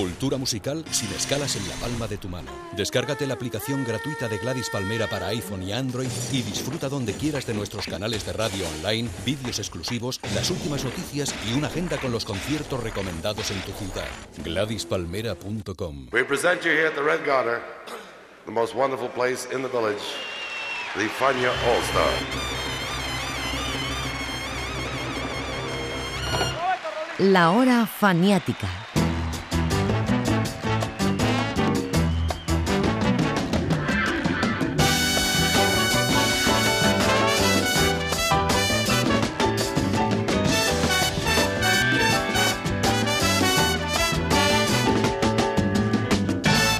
Cultura musical sin escalas en la palma de tu mano. Descárgate la aplicación gratuita de Gladys Palmera para iPhone y Android y disfruta donde quieras de nuestros canales de radio online, vídeos exclusivos, las últimas noticias y una agenda con los conciertos recomendados en tu ciudad. GladysPalmera.com. We present you here at the Red Garter, the most wonderful place in the village, the Fania All Star. La hora faniática.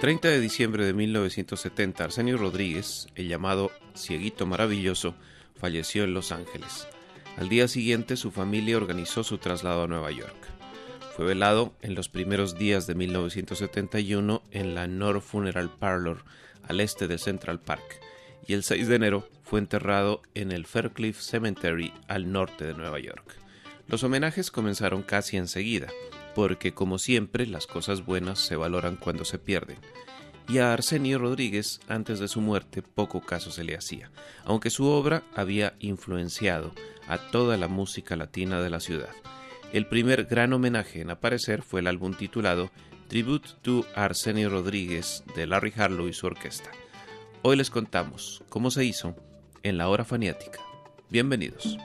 30 de diciembre de 1970, Arsenio Rodríguez, el llamado Cieguito Maravilloso, falleció en Los Ángeles. Al día siguiente, su familia organizó su traslado a Nueva York. Fue velado en los primeros días de 1971 en la North Funeral Parlor, al este de Central Park, y el 6 de enero fue enterrado en el Faircliff Cemetery al norte de Nueva York. Los homenajes comenzaron casi enseguida, porque como siempre las cosas buenas se valoran cuando se pierden. Y a Arsenio Rodríguez, antes de su muerte, poco caso se le hacía, aunque su obra había influenciado a toda la música latina de la ciudad. El primer gran homenaje en aparecer fue el álbum titulado Tribute to Arsenio Rodríguez de Larry Harlow y su orquesta. Hoy les contamos cómo se hizo en la hora faniática. Bienvenidos.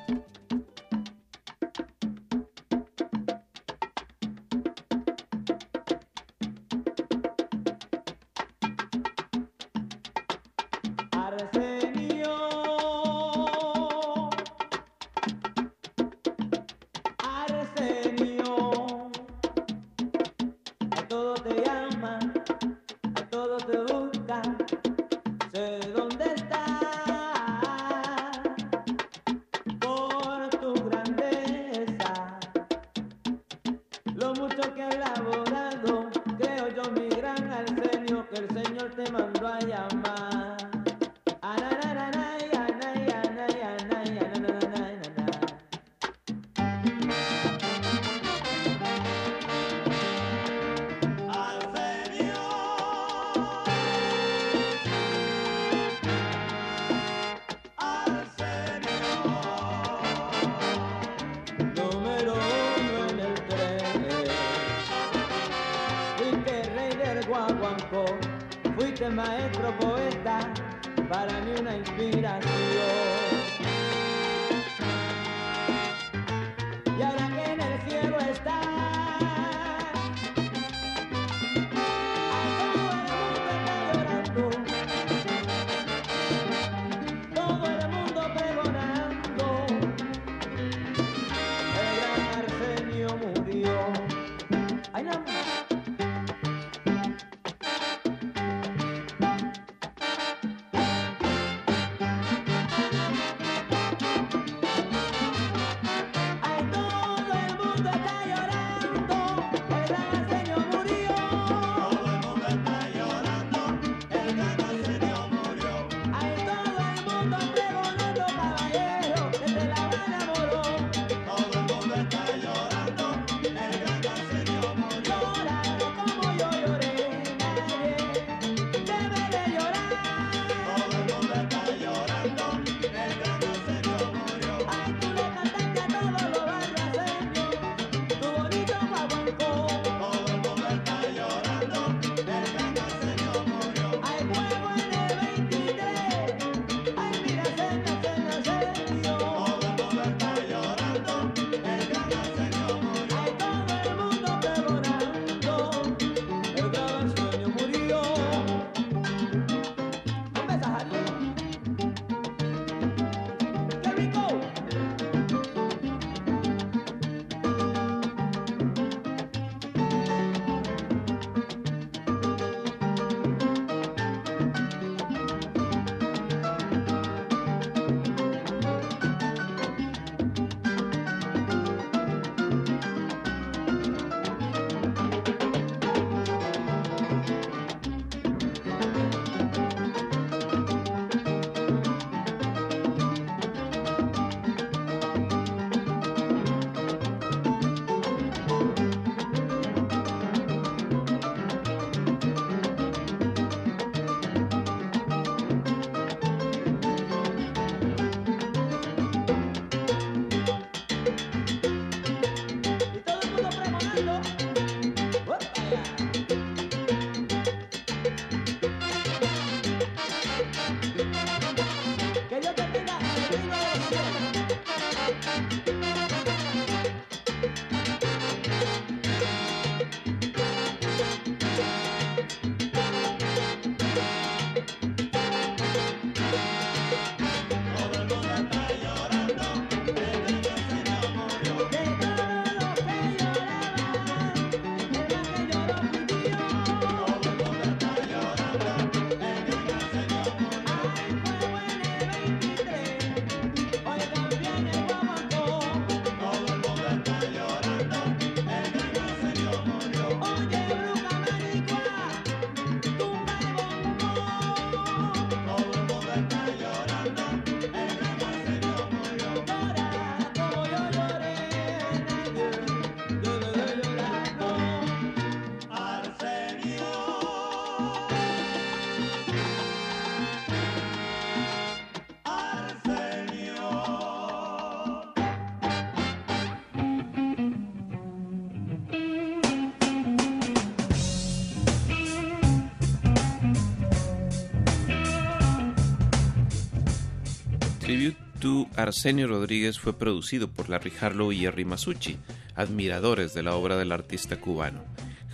Arsenio Rodríguez fue producido por Larry Harlow y Jerry Masucci, admiradores de la obra del artista cubano.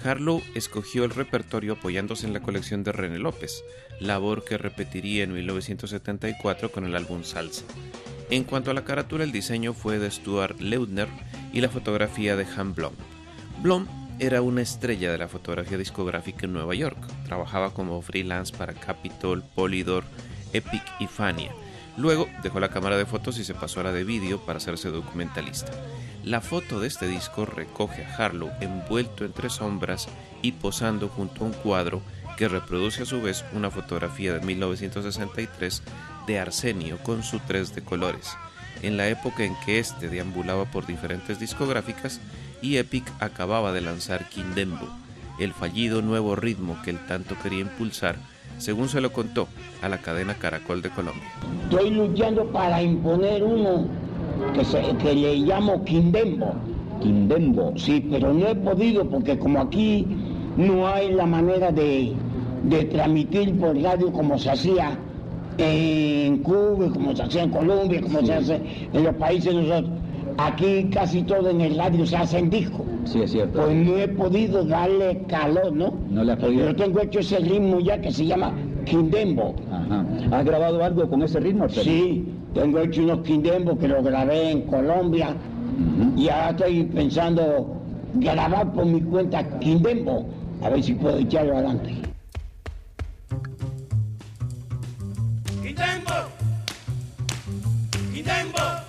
Harlow escogió el repertorio apoyándose en la colección de René López, labor que repetiría en 1974 con el álbum Salsa. En cuanto a la carátula, el diseño fue de Stuart Leutner y la fotografía de Han Blom. Blom era una estrella de la fotografía discográfica en Nueva York. Trabajaba como freelance para Capitol, Polydor, Epic y Fania Luego dejó la cámara de fotos y se pasó a la de vídeo para hacerse documentalista. La foto de este disco recoge a Harlow envuelto entre sombras y posando junto a un cuadro que reproduce a su vez una fotografía de 1963 de Arsenio con su 3 de colores, en la época en que este deambulaba por diferentes discográficas y Epic acababa de lanzar Kindembo, el fallido nuevo ritmo que él tanto quería impulsar según se lo contó a la cadena Caracol de Colombia. Estoy luchando para imponer uno que, se, que le llamo Quindembo. Quindembo. Sí, pero no he podido porque como aquí no hay la manera de, de transmitir por radio como se hacía en Cuba, como se hacía en Colombia, como se hace en los países de nosotros. Aquí casi todo en el radio se hace en disco. Sí, es cierto. Pues no he podido darle calor, ¿no? No le ha podido. Yo tengo hecho ese ritmo ya que se llama Quindembo. Ajá. ¿Has grabado algo con ese ritmo? Sí, tengo hecho unos Quindembo que lo grabé en Colombia. Y ahora estoy pensando grabar por mi cuenta Quindembo. A ver si puedo echarlo adelante. Quindembo. Quindembo.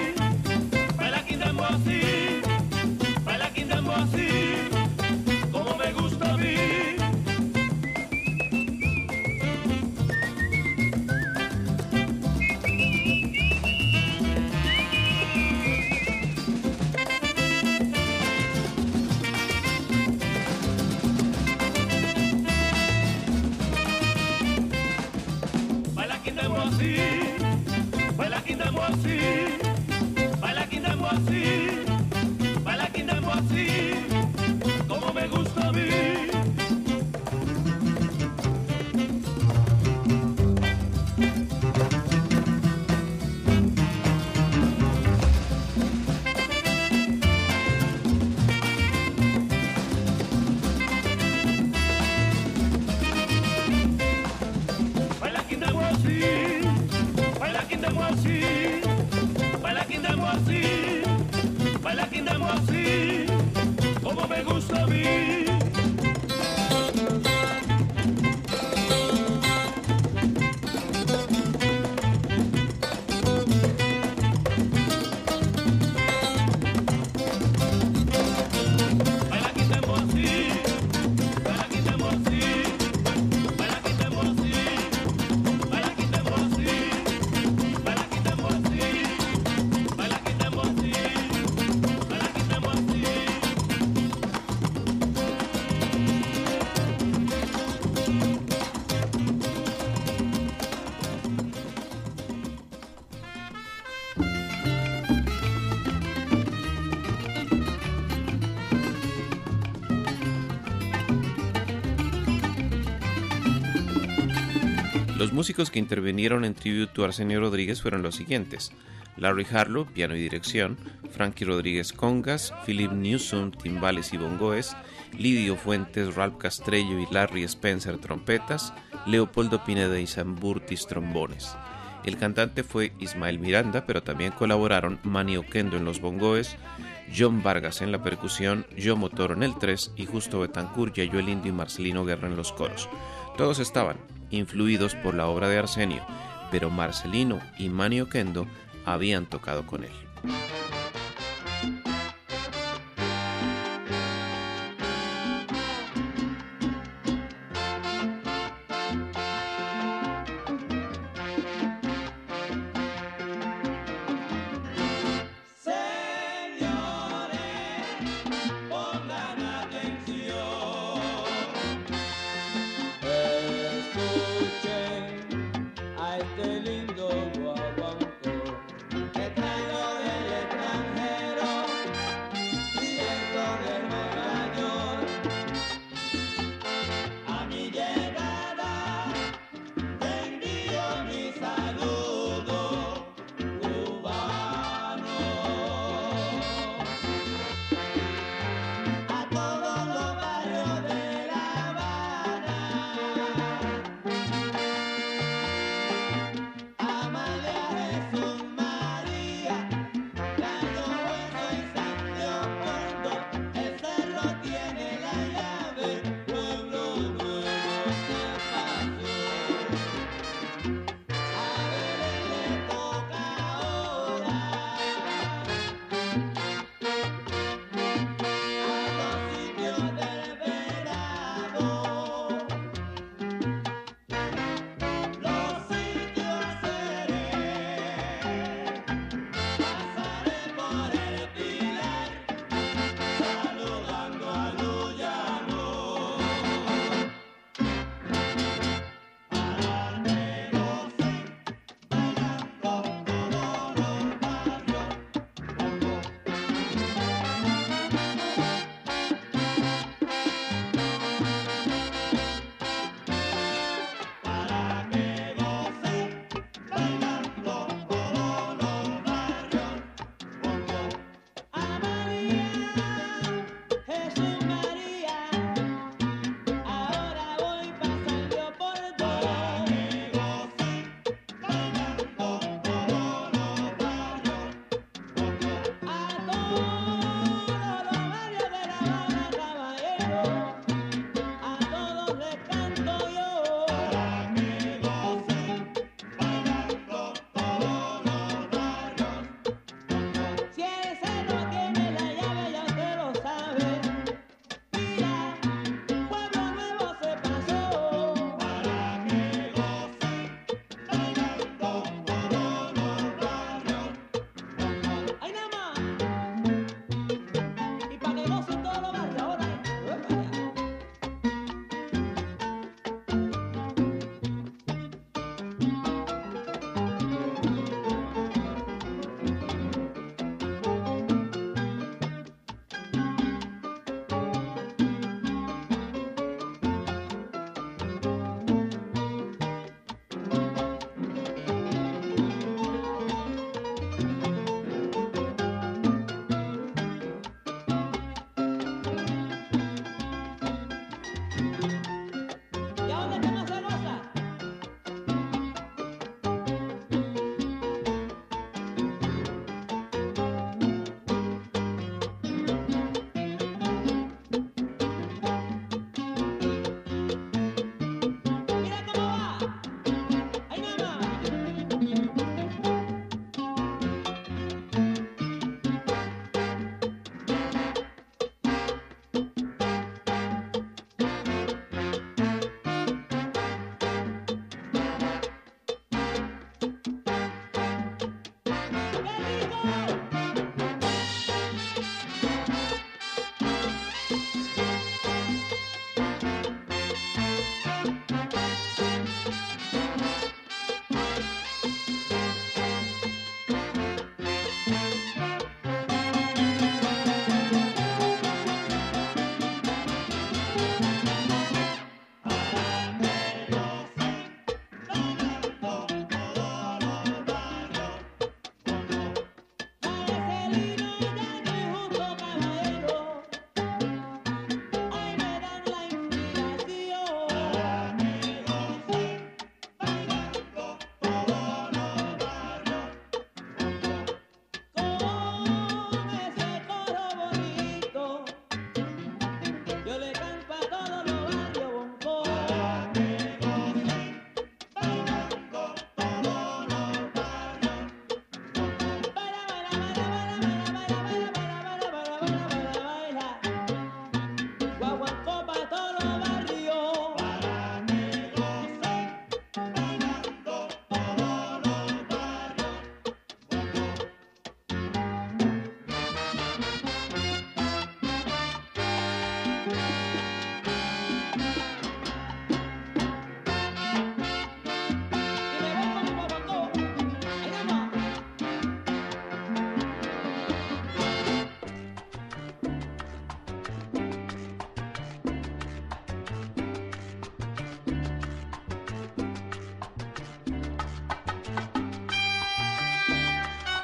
Los músicos que intervinieron en tributo a Arsenio Rodríguez fueron los siguientes. Larry Harlow, piano y dirección, Frankie Rodríguez congas, Philip Newsom, timbales y bongoes, Lidio Fuentes, Ralph Castrello y Larry Spencer, trompetas, Leopoldo Pineda y Zamburtis, trombones. El cantante fue Ismael Miranda, pero también colaboraron Manny Oquendo en los bongoes, John Vargas en la percusión, Joe Motoro en el 3 y Justo Betancourt, Yayo Indio y Marcelino Guerra en los coros. Todos estaban influidos por la obra de Arsenio, pero Marcelino y Manny Oquendo habían tocado con él.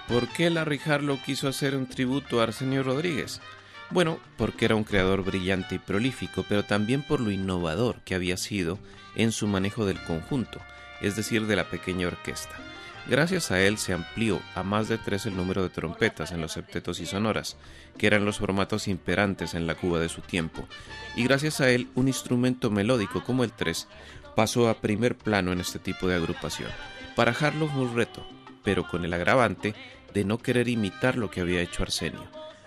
¿Por qué Larry Harlow quiso hacer un tributo a Arsenio Rodríguez? Bueno, porque era un creador brillante y prolífico, pero también por lo innovador que había sido en su manejo del conjunto, es decir, de la pequeña orquesta. Gracias a él se amplió a más de tres el número de trompetas en los septetos y sonoras, que eran los formatos imperantes en la Cuba de su tiempo, y gracias a él un instrumento melódico como el tres pasó a primer plano en este tipo de agrupación. Para Harlow fue un reto, pero con el agravante de no querer imitar lo que había hecho Arsenio.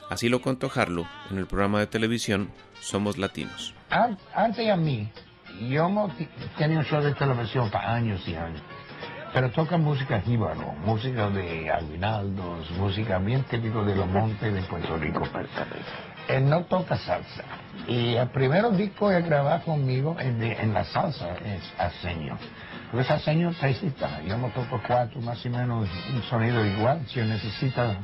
Así lo contó Harlow en el programa de televisión Somos Latinos. Antes a mí, yo tenía un show de televisión para años y años, pero toca música jíbaro, música de aguinaldos, música bien típico de los montes de Puerto Rico. Él no toca salsa. Y el primer disco que grabó conmigo en, en la salsa es Arsenio. Pues Arsenio necesita, yo no toco cuatro, más o menos un sonido igual. Si necesita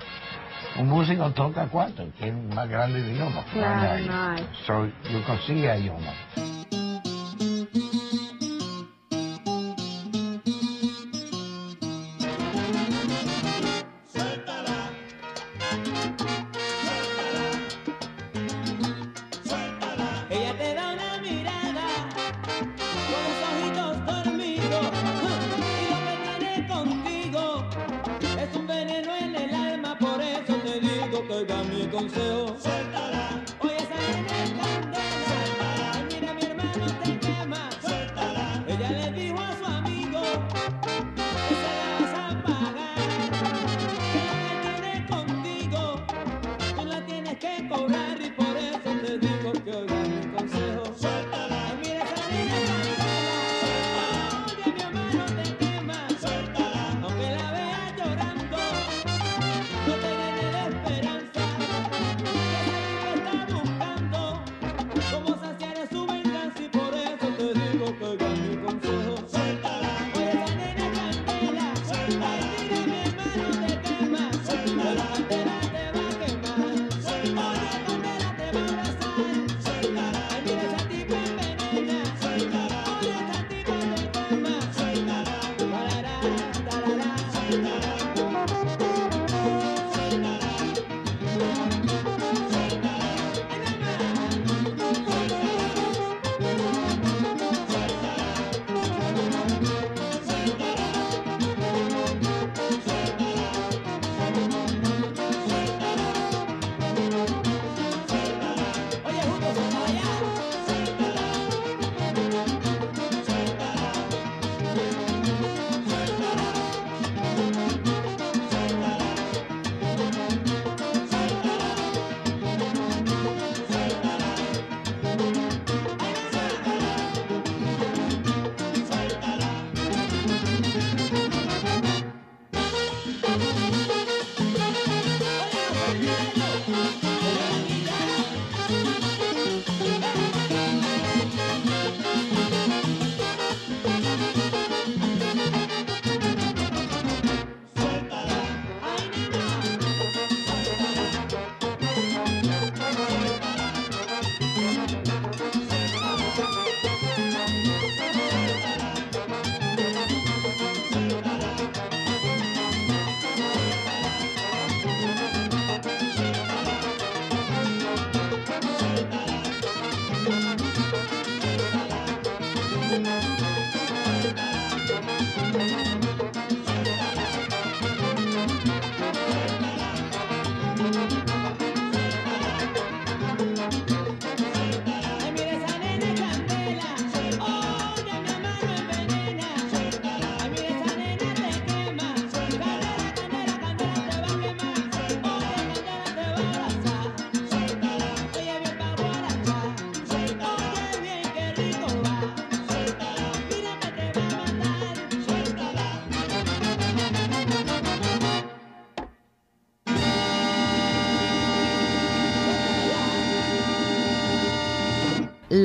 un músico toca cuatro, que es más grande de idioma. Claro, no So, yo consigo idioma.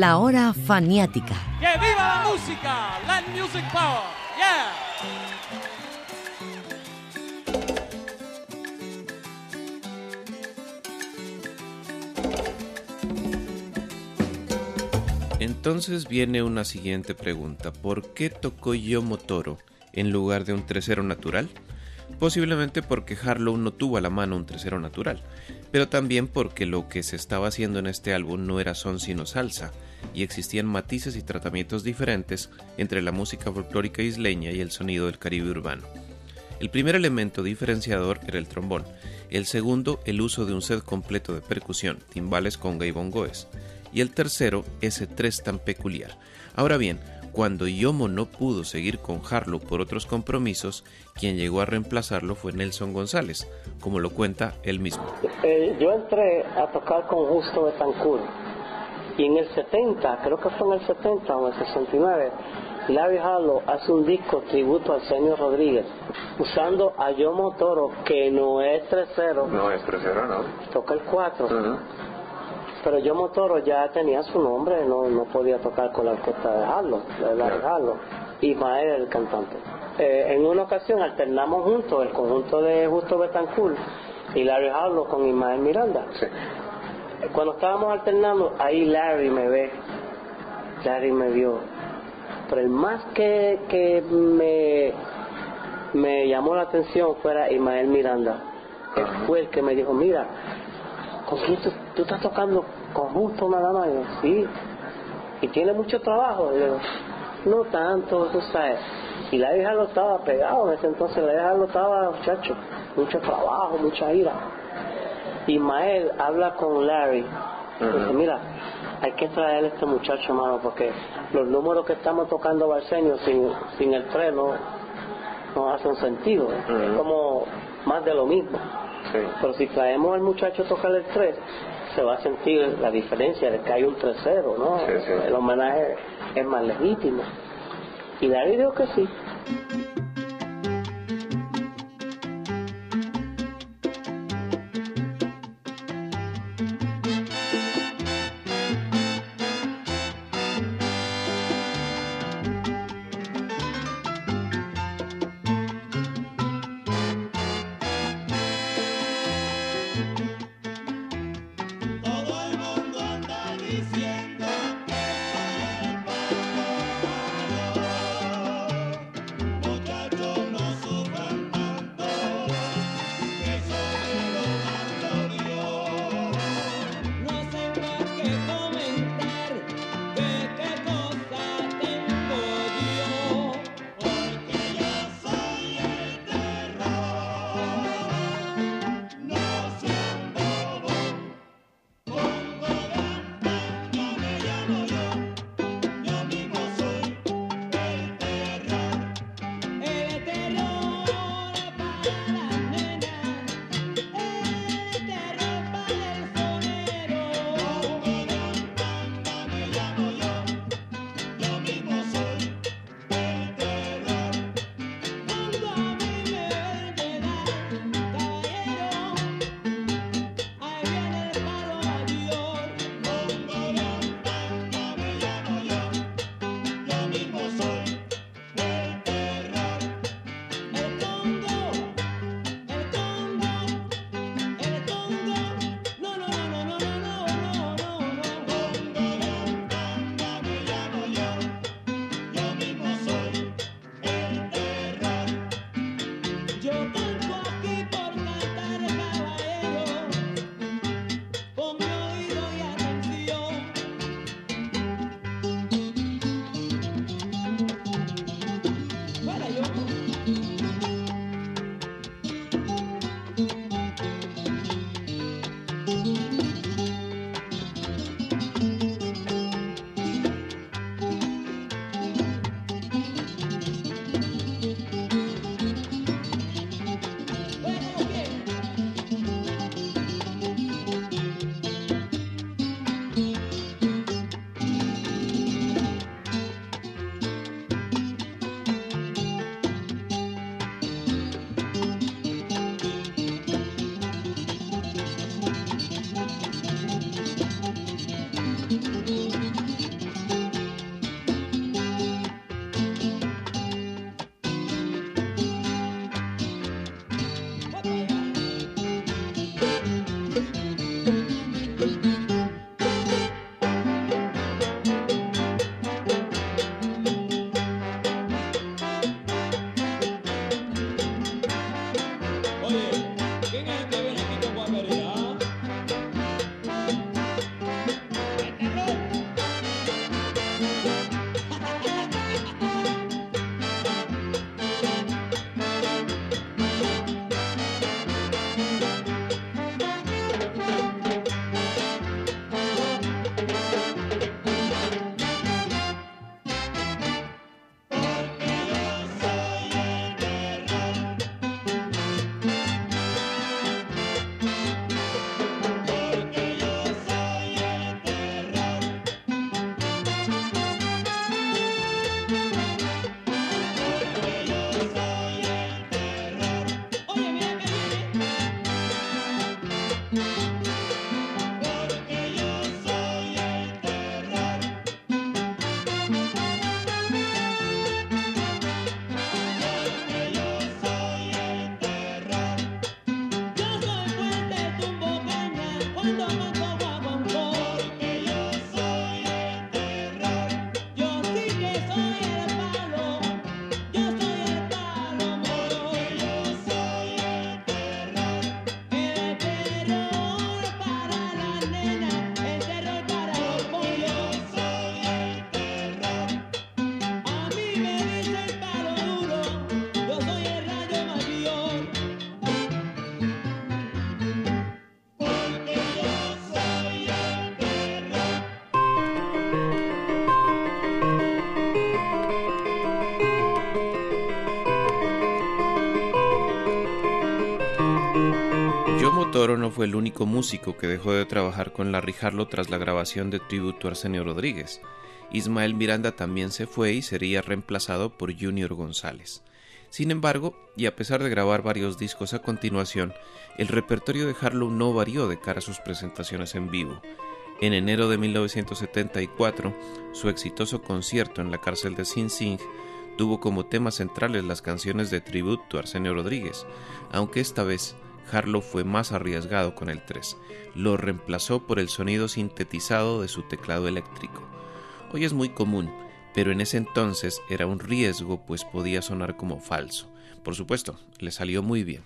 La hora faniática. ¡Que viva la música! Land Music Power. Yeah. Entonces viene una siguiente pregunta. ¿Por qué tocó yo Motoro en lugar de un tercero natural? posiblemente porque Harlow no tuvo a la mano un tercero natural, pero también porque lo que se estaba haciendo en este álbum no era son sino salsa, y existían matices y tratamientos diferentes entre la música folclórica isleña y el sonido del Caribe urbano. El primer elemento diferenciador era el trombón, el segundo el uso de un set completo de percusión, timbales, conga y bongoes, y el tercero ese tres tan peculiar. Ahora bien, cuando Yomo no pudo seguir con Harlow por otros compromisos, quien llegó a reemplazarlo fue Nelson González, como lo cuenta él mismo. Eh, yo entré a tocar con Justo Betancourt y en el 70, creo que fue en el 70 o en el 69, Larry Harlow hace un disco tributo al señor Rodríguez, usando a Yomo Toro, que no es 3-0. No es 3-0, no. Toca el 4. Pero Yomo Toro ya tenía su nombre, no, no podía tocar con la orquesta de Harlow, de Larry Harlow. Y Mael el cantante. Eh, en una ocasión alternamos juntos el conjunto de Justo Betancourt y Larry Harlow con Ismael Miranda. Cuando estábamos alternando, ahí Larry me ve, Larry me vio. Pero el más que, que me, me llamó la atención fuera Ismael Miranda. Él fue el que me dijo, mira, ¿con quién tú, estás tocando con Justo nada más? Y sí. ¿Y tiene mucho trabajo? Yo, no tanto, tú sabes. Y la hija lo estaba pegado en ese entonces, la hija lo estaba, muchacho, mucho trabajo, mucha ira. Ismael habla con Larry, dice, mira, hay que traer a este muchacho, mano, porque los números que estamos tocando Barceño sin, sin el tren no, no hacen sentido, es como más de lo mismo. Pero si traemos al muchacho a tocar el 3, se va a sentir la diferencia de que hay un 3-0, ¿no? El homenaje es más legítimo. Y Larry dijo que sí. Fue el único músico que dejó de trabajar con Larry Harlow tras la grabación de tributo a Arsenio Rodríguez. Ismael Miranda también se fue y sería reemplazado por Junior González. Sin embargo, y a pesar de grabar varios discos a continuación, el repertorio de Harlow no varió de cara a sus presentaciones en vivo. En enero de 1974, su exitoso concierto en la cárcel de Sing Sing tuvo como temas centrales las canciones de tributo a Arsenio Rodríguez, aunque esta vez Harlow fue más arriesgado con el 3. Lo reemplazó por el sonido sintetizado de su teclado eléctrico. Hoy es muy común, pero en ese entonces era un riesgo pues podía sonar como falso. Por supuesto, le salió muy bien.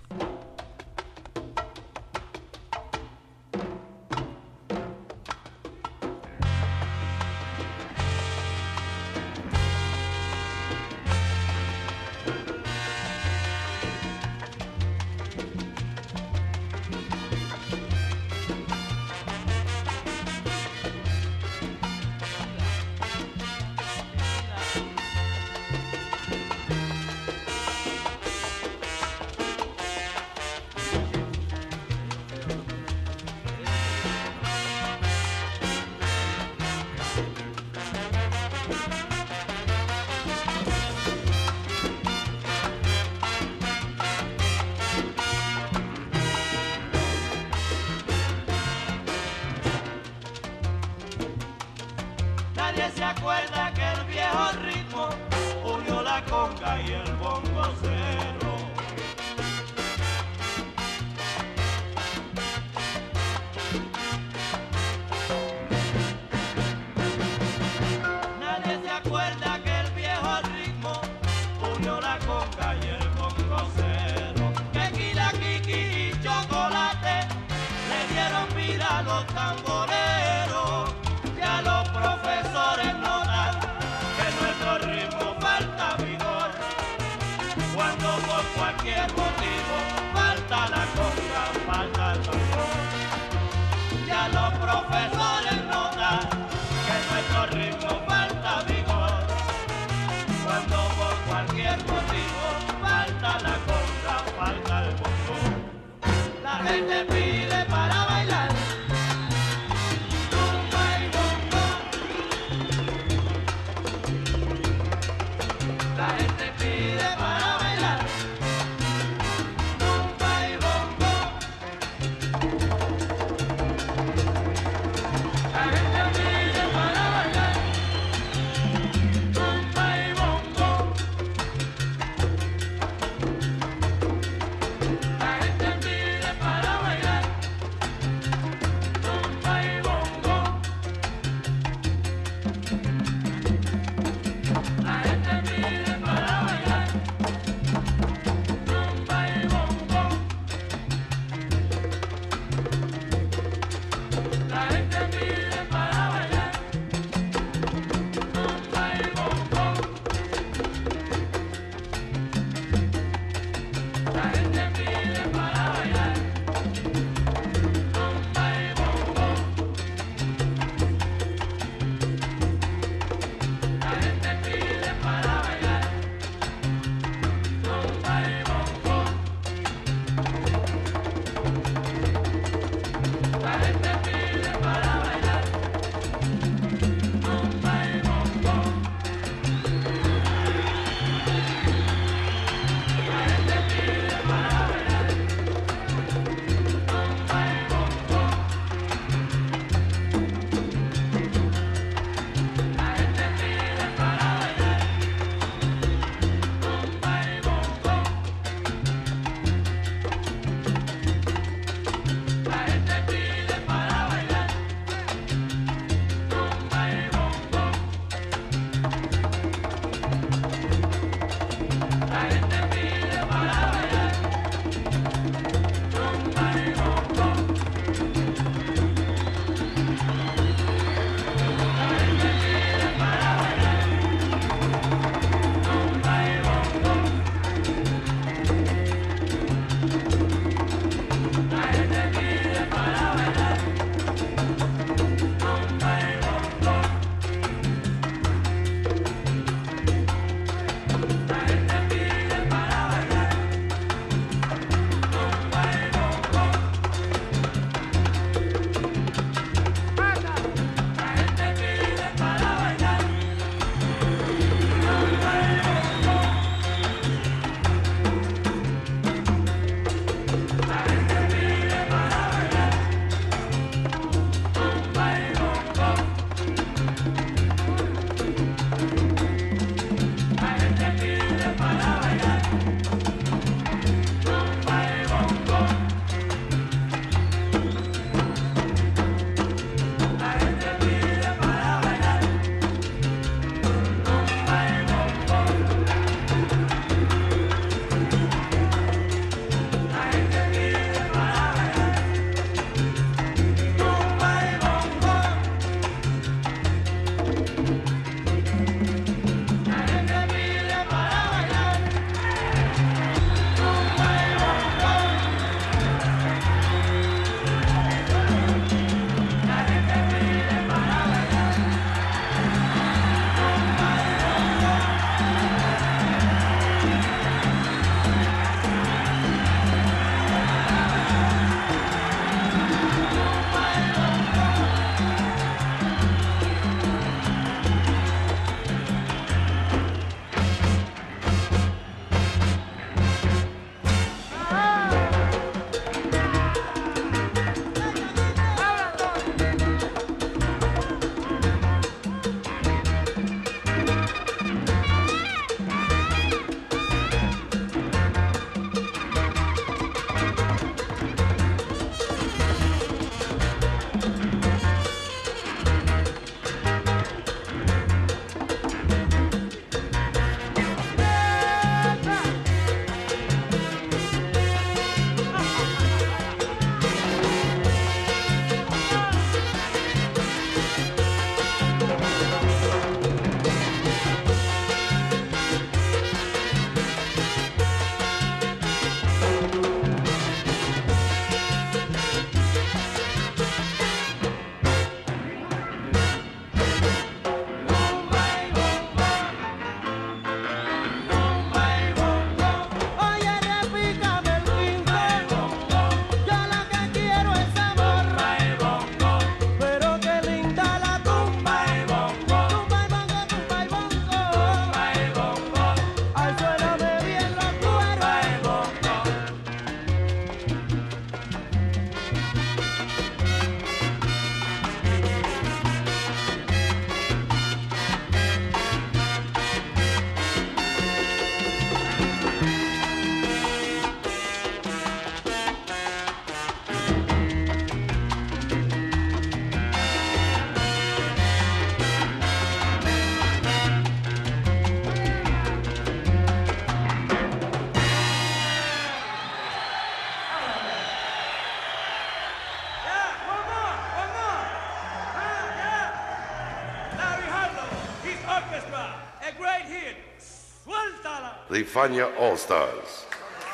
The Fania All Stars.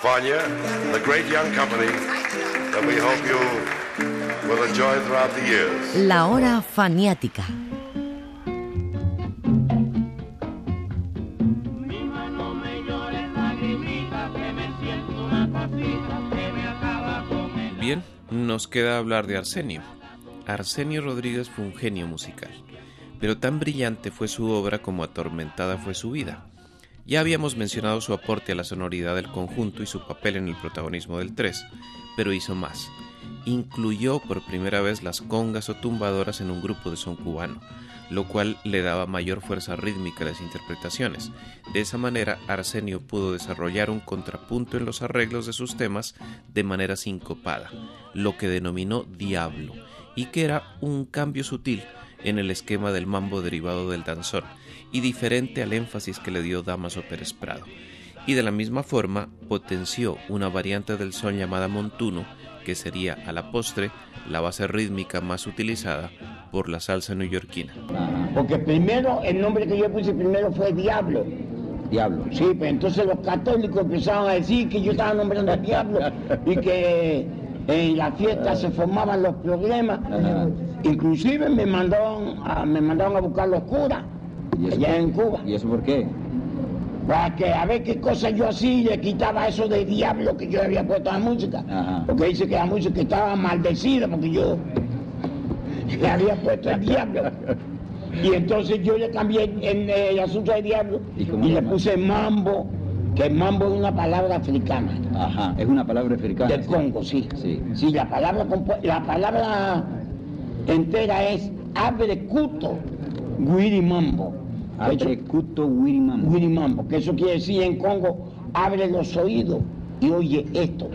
Fania, the great young company that we hope you will enjoy throughout the years. La hora faniática. Bien, nos queda hablar de Arsenio. Arsenio Rodríguez fue un genio musical, pero tan brillante fue su obra como atormentada fue su vida. Ya habíamos mencionado su aporte a la sonoridad del conjunto y su papel en el protagonismo del 3, pero hizo más. Incluyó por primera vez las congas o tumbadoras en un grupo de son cubano, lo cual le daba mayor fuerza rítmica a las interpretaciones. De esa manera, Arsenio pudo desarrollar un contrapunto en los arreglos de sus temas de manera sincopada, lo que denominó diablo, y que era un cambio sutil en el esquema del mambo derivado del danzón, y diferente al énfasis que le dio Damaso Pérez Prado. Y de la misma forma potenció una variante del son llamada montuno, que sería a la postre la base rítmica más utilizada por la salsa neoyorquina. Porque primero, el nombre que yo puse primero fue Diablo. Diablo. Sí, pues entonces los católicos empezaron a decir que yo estaba nombrando al diablo y que en la fiesta se formaban los problemas. Inclusive me mandaron a, me mandaron a buscar los curas ¿Y eso, allá en Cuba. ¿Y eso por qué? Para que a ver qué cosas yo hacía le quitaba eso de diablo que yo había puesto a la música. Ajá. Porque dice que la música estaba maldecida porque yo le había puesto el diablo. Y entonces yo le cambié el, el asunto de diablo ¿Y le puse mambo, que mambo es una palabra africana. Ajá, es una palabra africana. Del. Congo, sí. Sí. Sí, la palabra, la palabra entera es abre cuto guirimambo. Abre cuto wirimambo. Guirimambo, que eso quiere decir en Congo, abre los oídos y oye esto.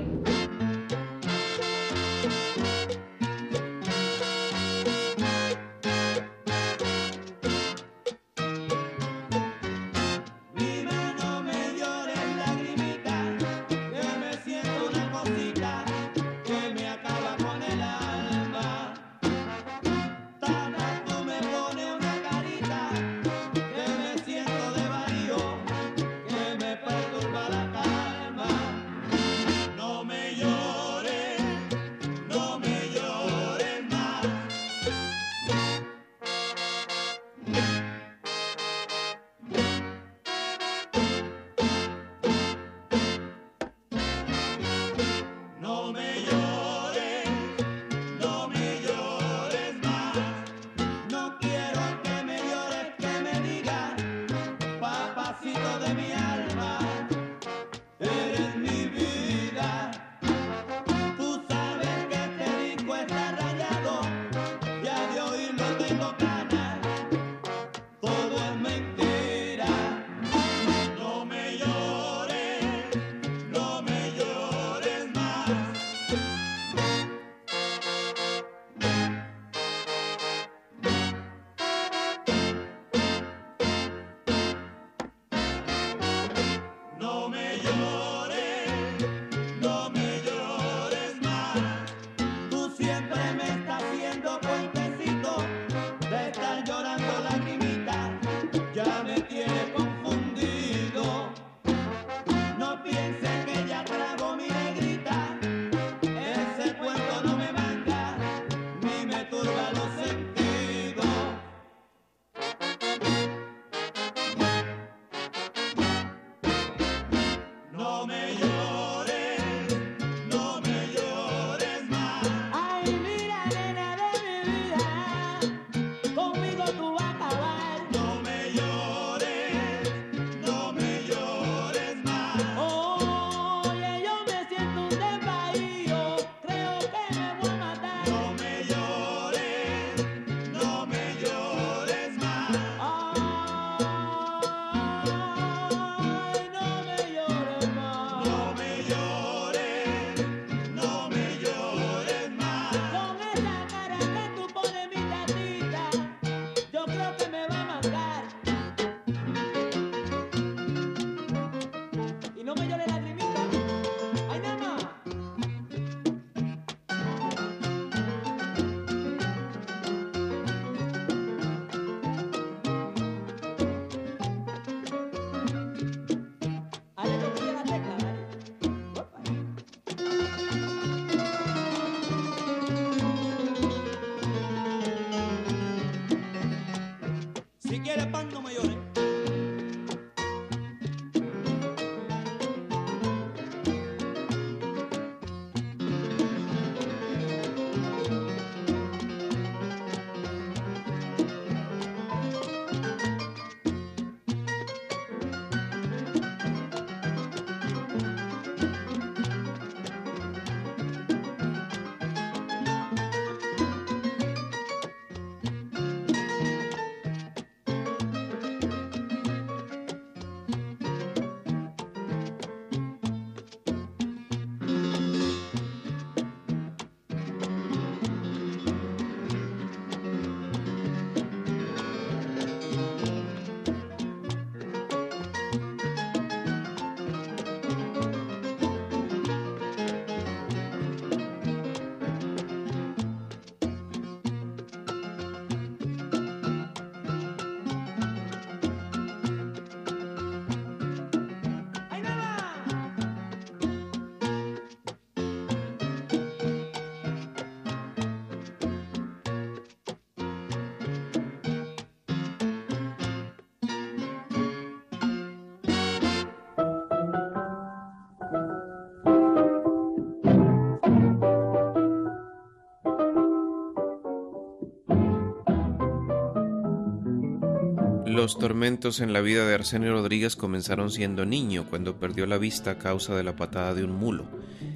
Los tormentos en la vida de Arsenio Rodríguez comenzaron siendo niño, cuando perdió la vista a causa de la patada de un mulo.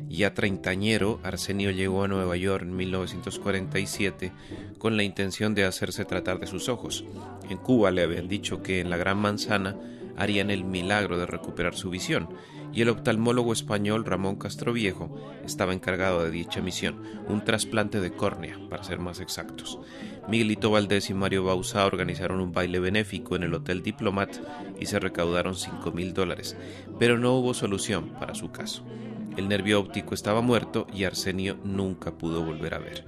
Ya treintañero, Arsenio llegó a Nueva York en 1947 con la intención de hacerse tratar de sus ojos. En Cuba le habían dicho que en la Gran Manzana harían el milagro de recuperar su visión, y el oftalmólogo español Ramón Castroviejo estaba encargado de dicha misión, un trasplante de córnea, para ser más exactos. Miguelito Valdés y Mario Bausa organizaron un baile benéfico en el Hotel Diplomat y se recaudaron 5 mil dólares, pero no hubo solución para su caso. El nervio óptico estaba muerto y Arsenio nunca pudo volver a ver.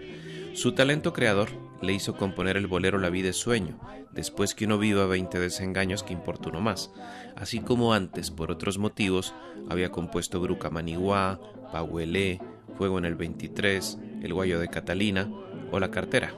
Su talento creador le hizo componer el bolero La vida es sueño, después que uno viva 20 desengaños que importa uno más, así como antes, por otros motivos, había compuesto Bruca Maniguá, Pahuelé, Fuego en el 23, El Guayo de Catalina o La Cartera.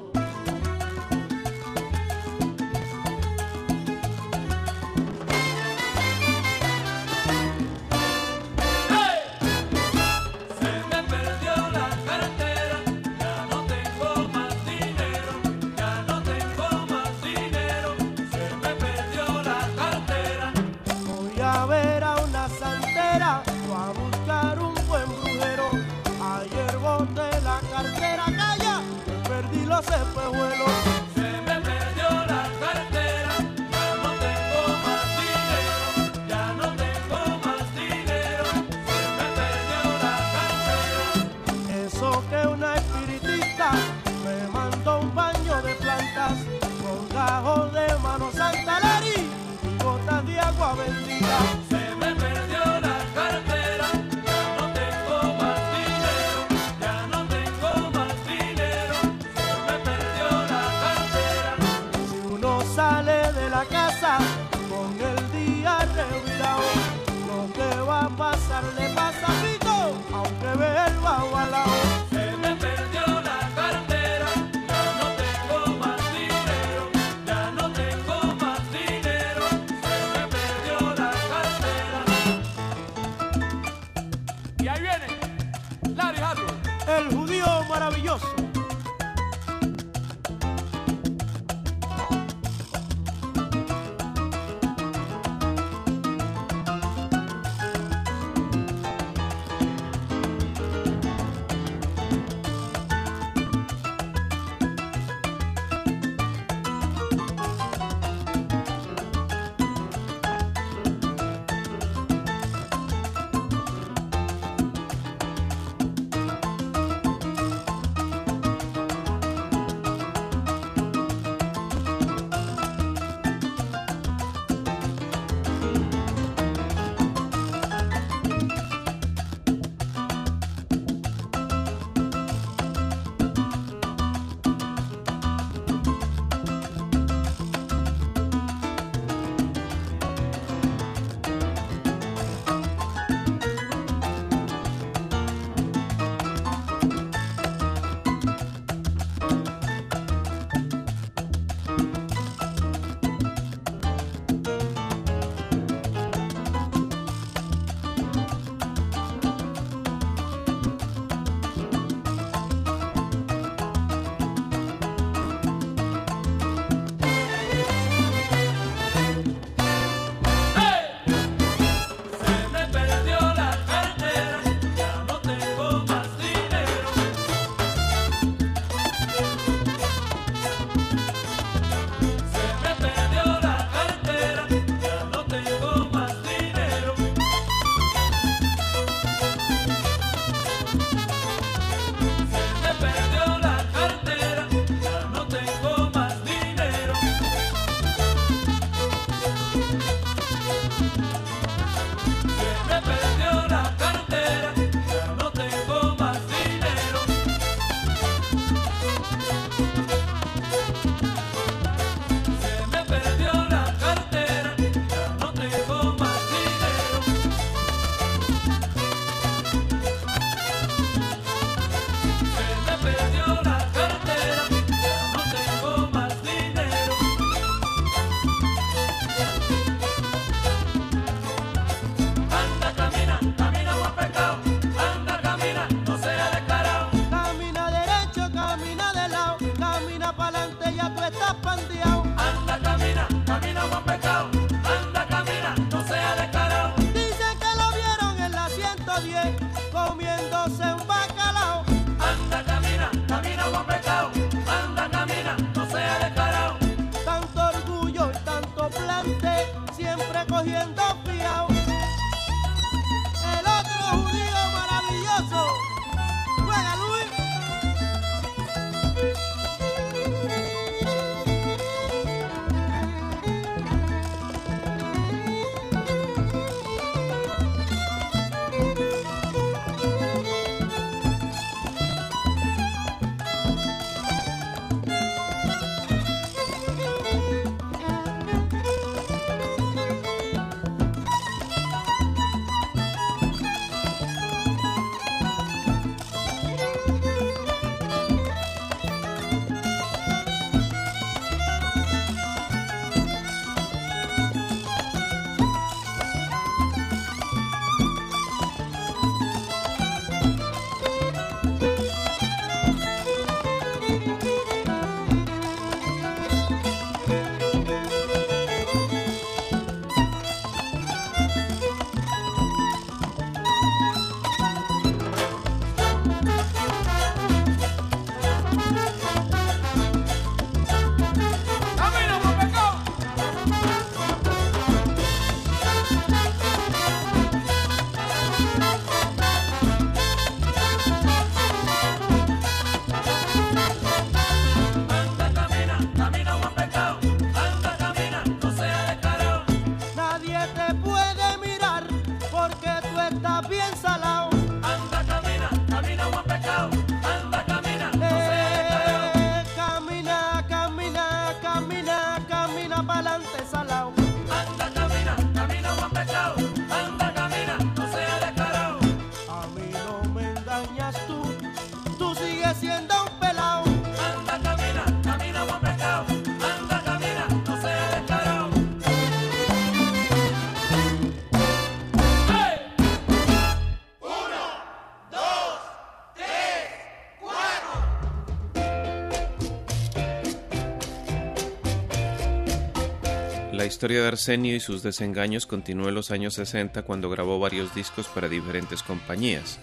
Historia de Arsenio y sus desengaños continuó en los años 60 cuando grabó varios discos para diferentes compañías,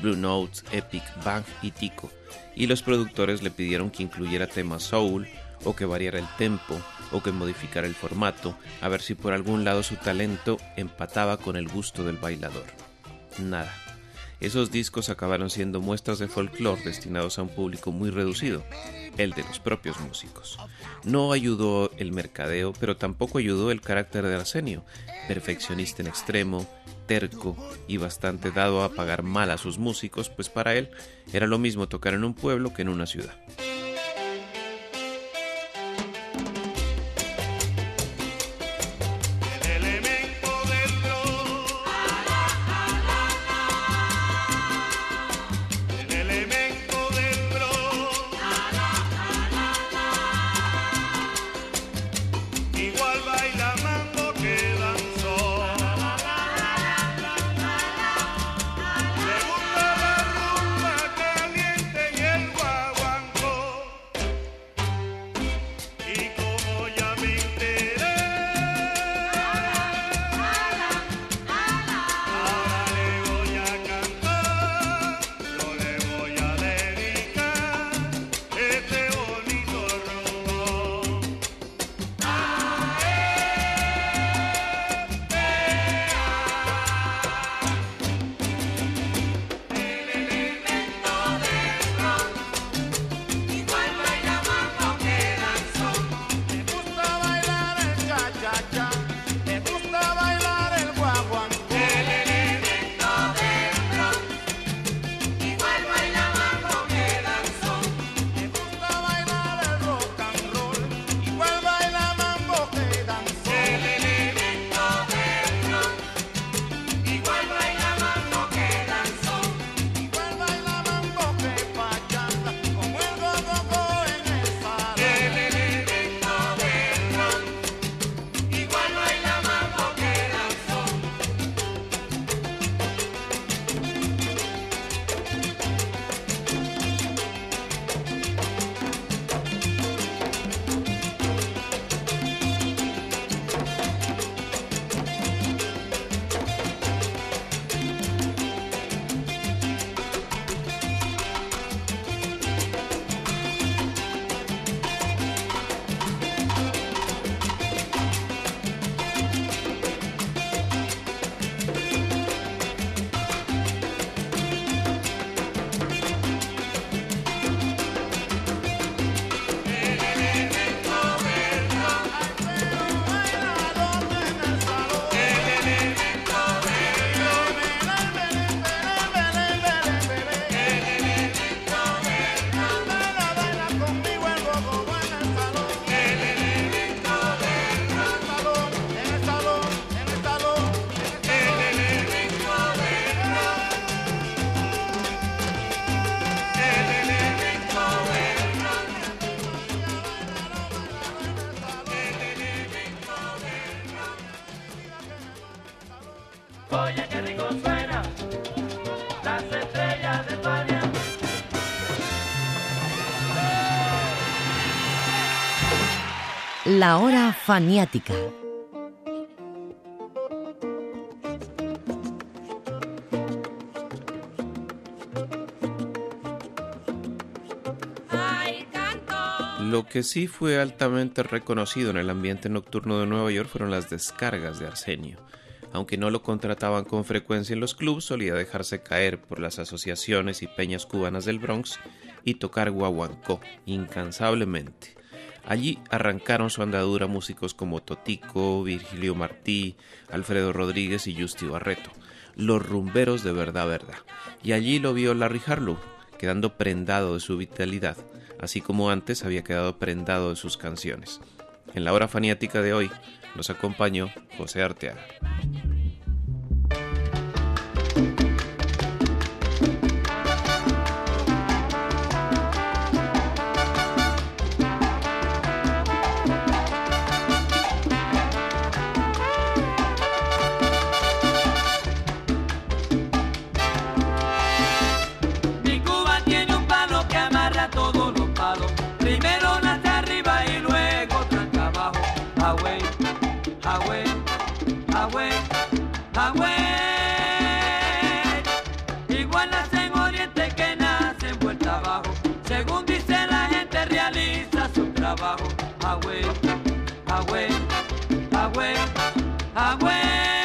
Blue Notes, Epic, Bang y Tico, y los productores le pidieron que incluyera temas soul, o que variara el tempo, o que modificara el formato, a ver si por algún lado su talento empataba con el gusto del bailador. Nada. Esos discos acabaron siendo muestras de folclore destinados a un público muy reducido, el de los propios músicos. No ayudó el mercadeo, pero tampoco ayudó el carácter de Arsenio, perfeccionista en extremo, terco y bastante dado a pagar mal a sus músicos, pues para él era lo mismo tocar en un pueblo que en una ciudad. La hora faniática. Lo que sí fue altamente reconocido en el ambiente nocturno de Nueva York fueron las descargas de Arsenio. Aunque no lo contrataban con frecuencia en los clubs, solía dejarse caer por las asociaciones y peñas cubanas del Bronx y tocar guaguancó incansablemente Allí arrancaron su andadura músicos como Totico, Virgilio Martí, Alfredo Rodríguez y Justi Barreto, los rumberos de verdad verdad. Y allí lo vio Larry Harlow, quedando prendado de su vitalidad, así como antes había quedado prendado de sus canciones. En la hora faniática de hoy nos acompañó José Arteaga. abajo, away, away, away, away.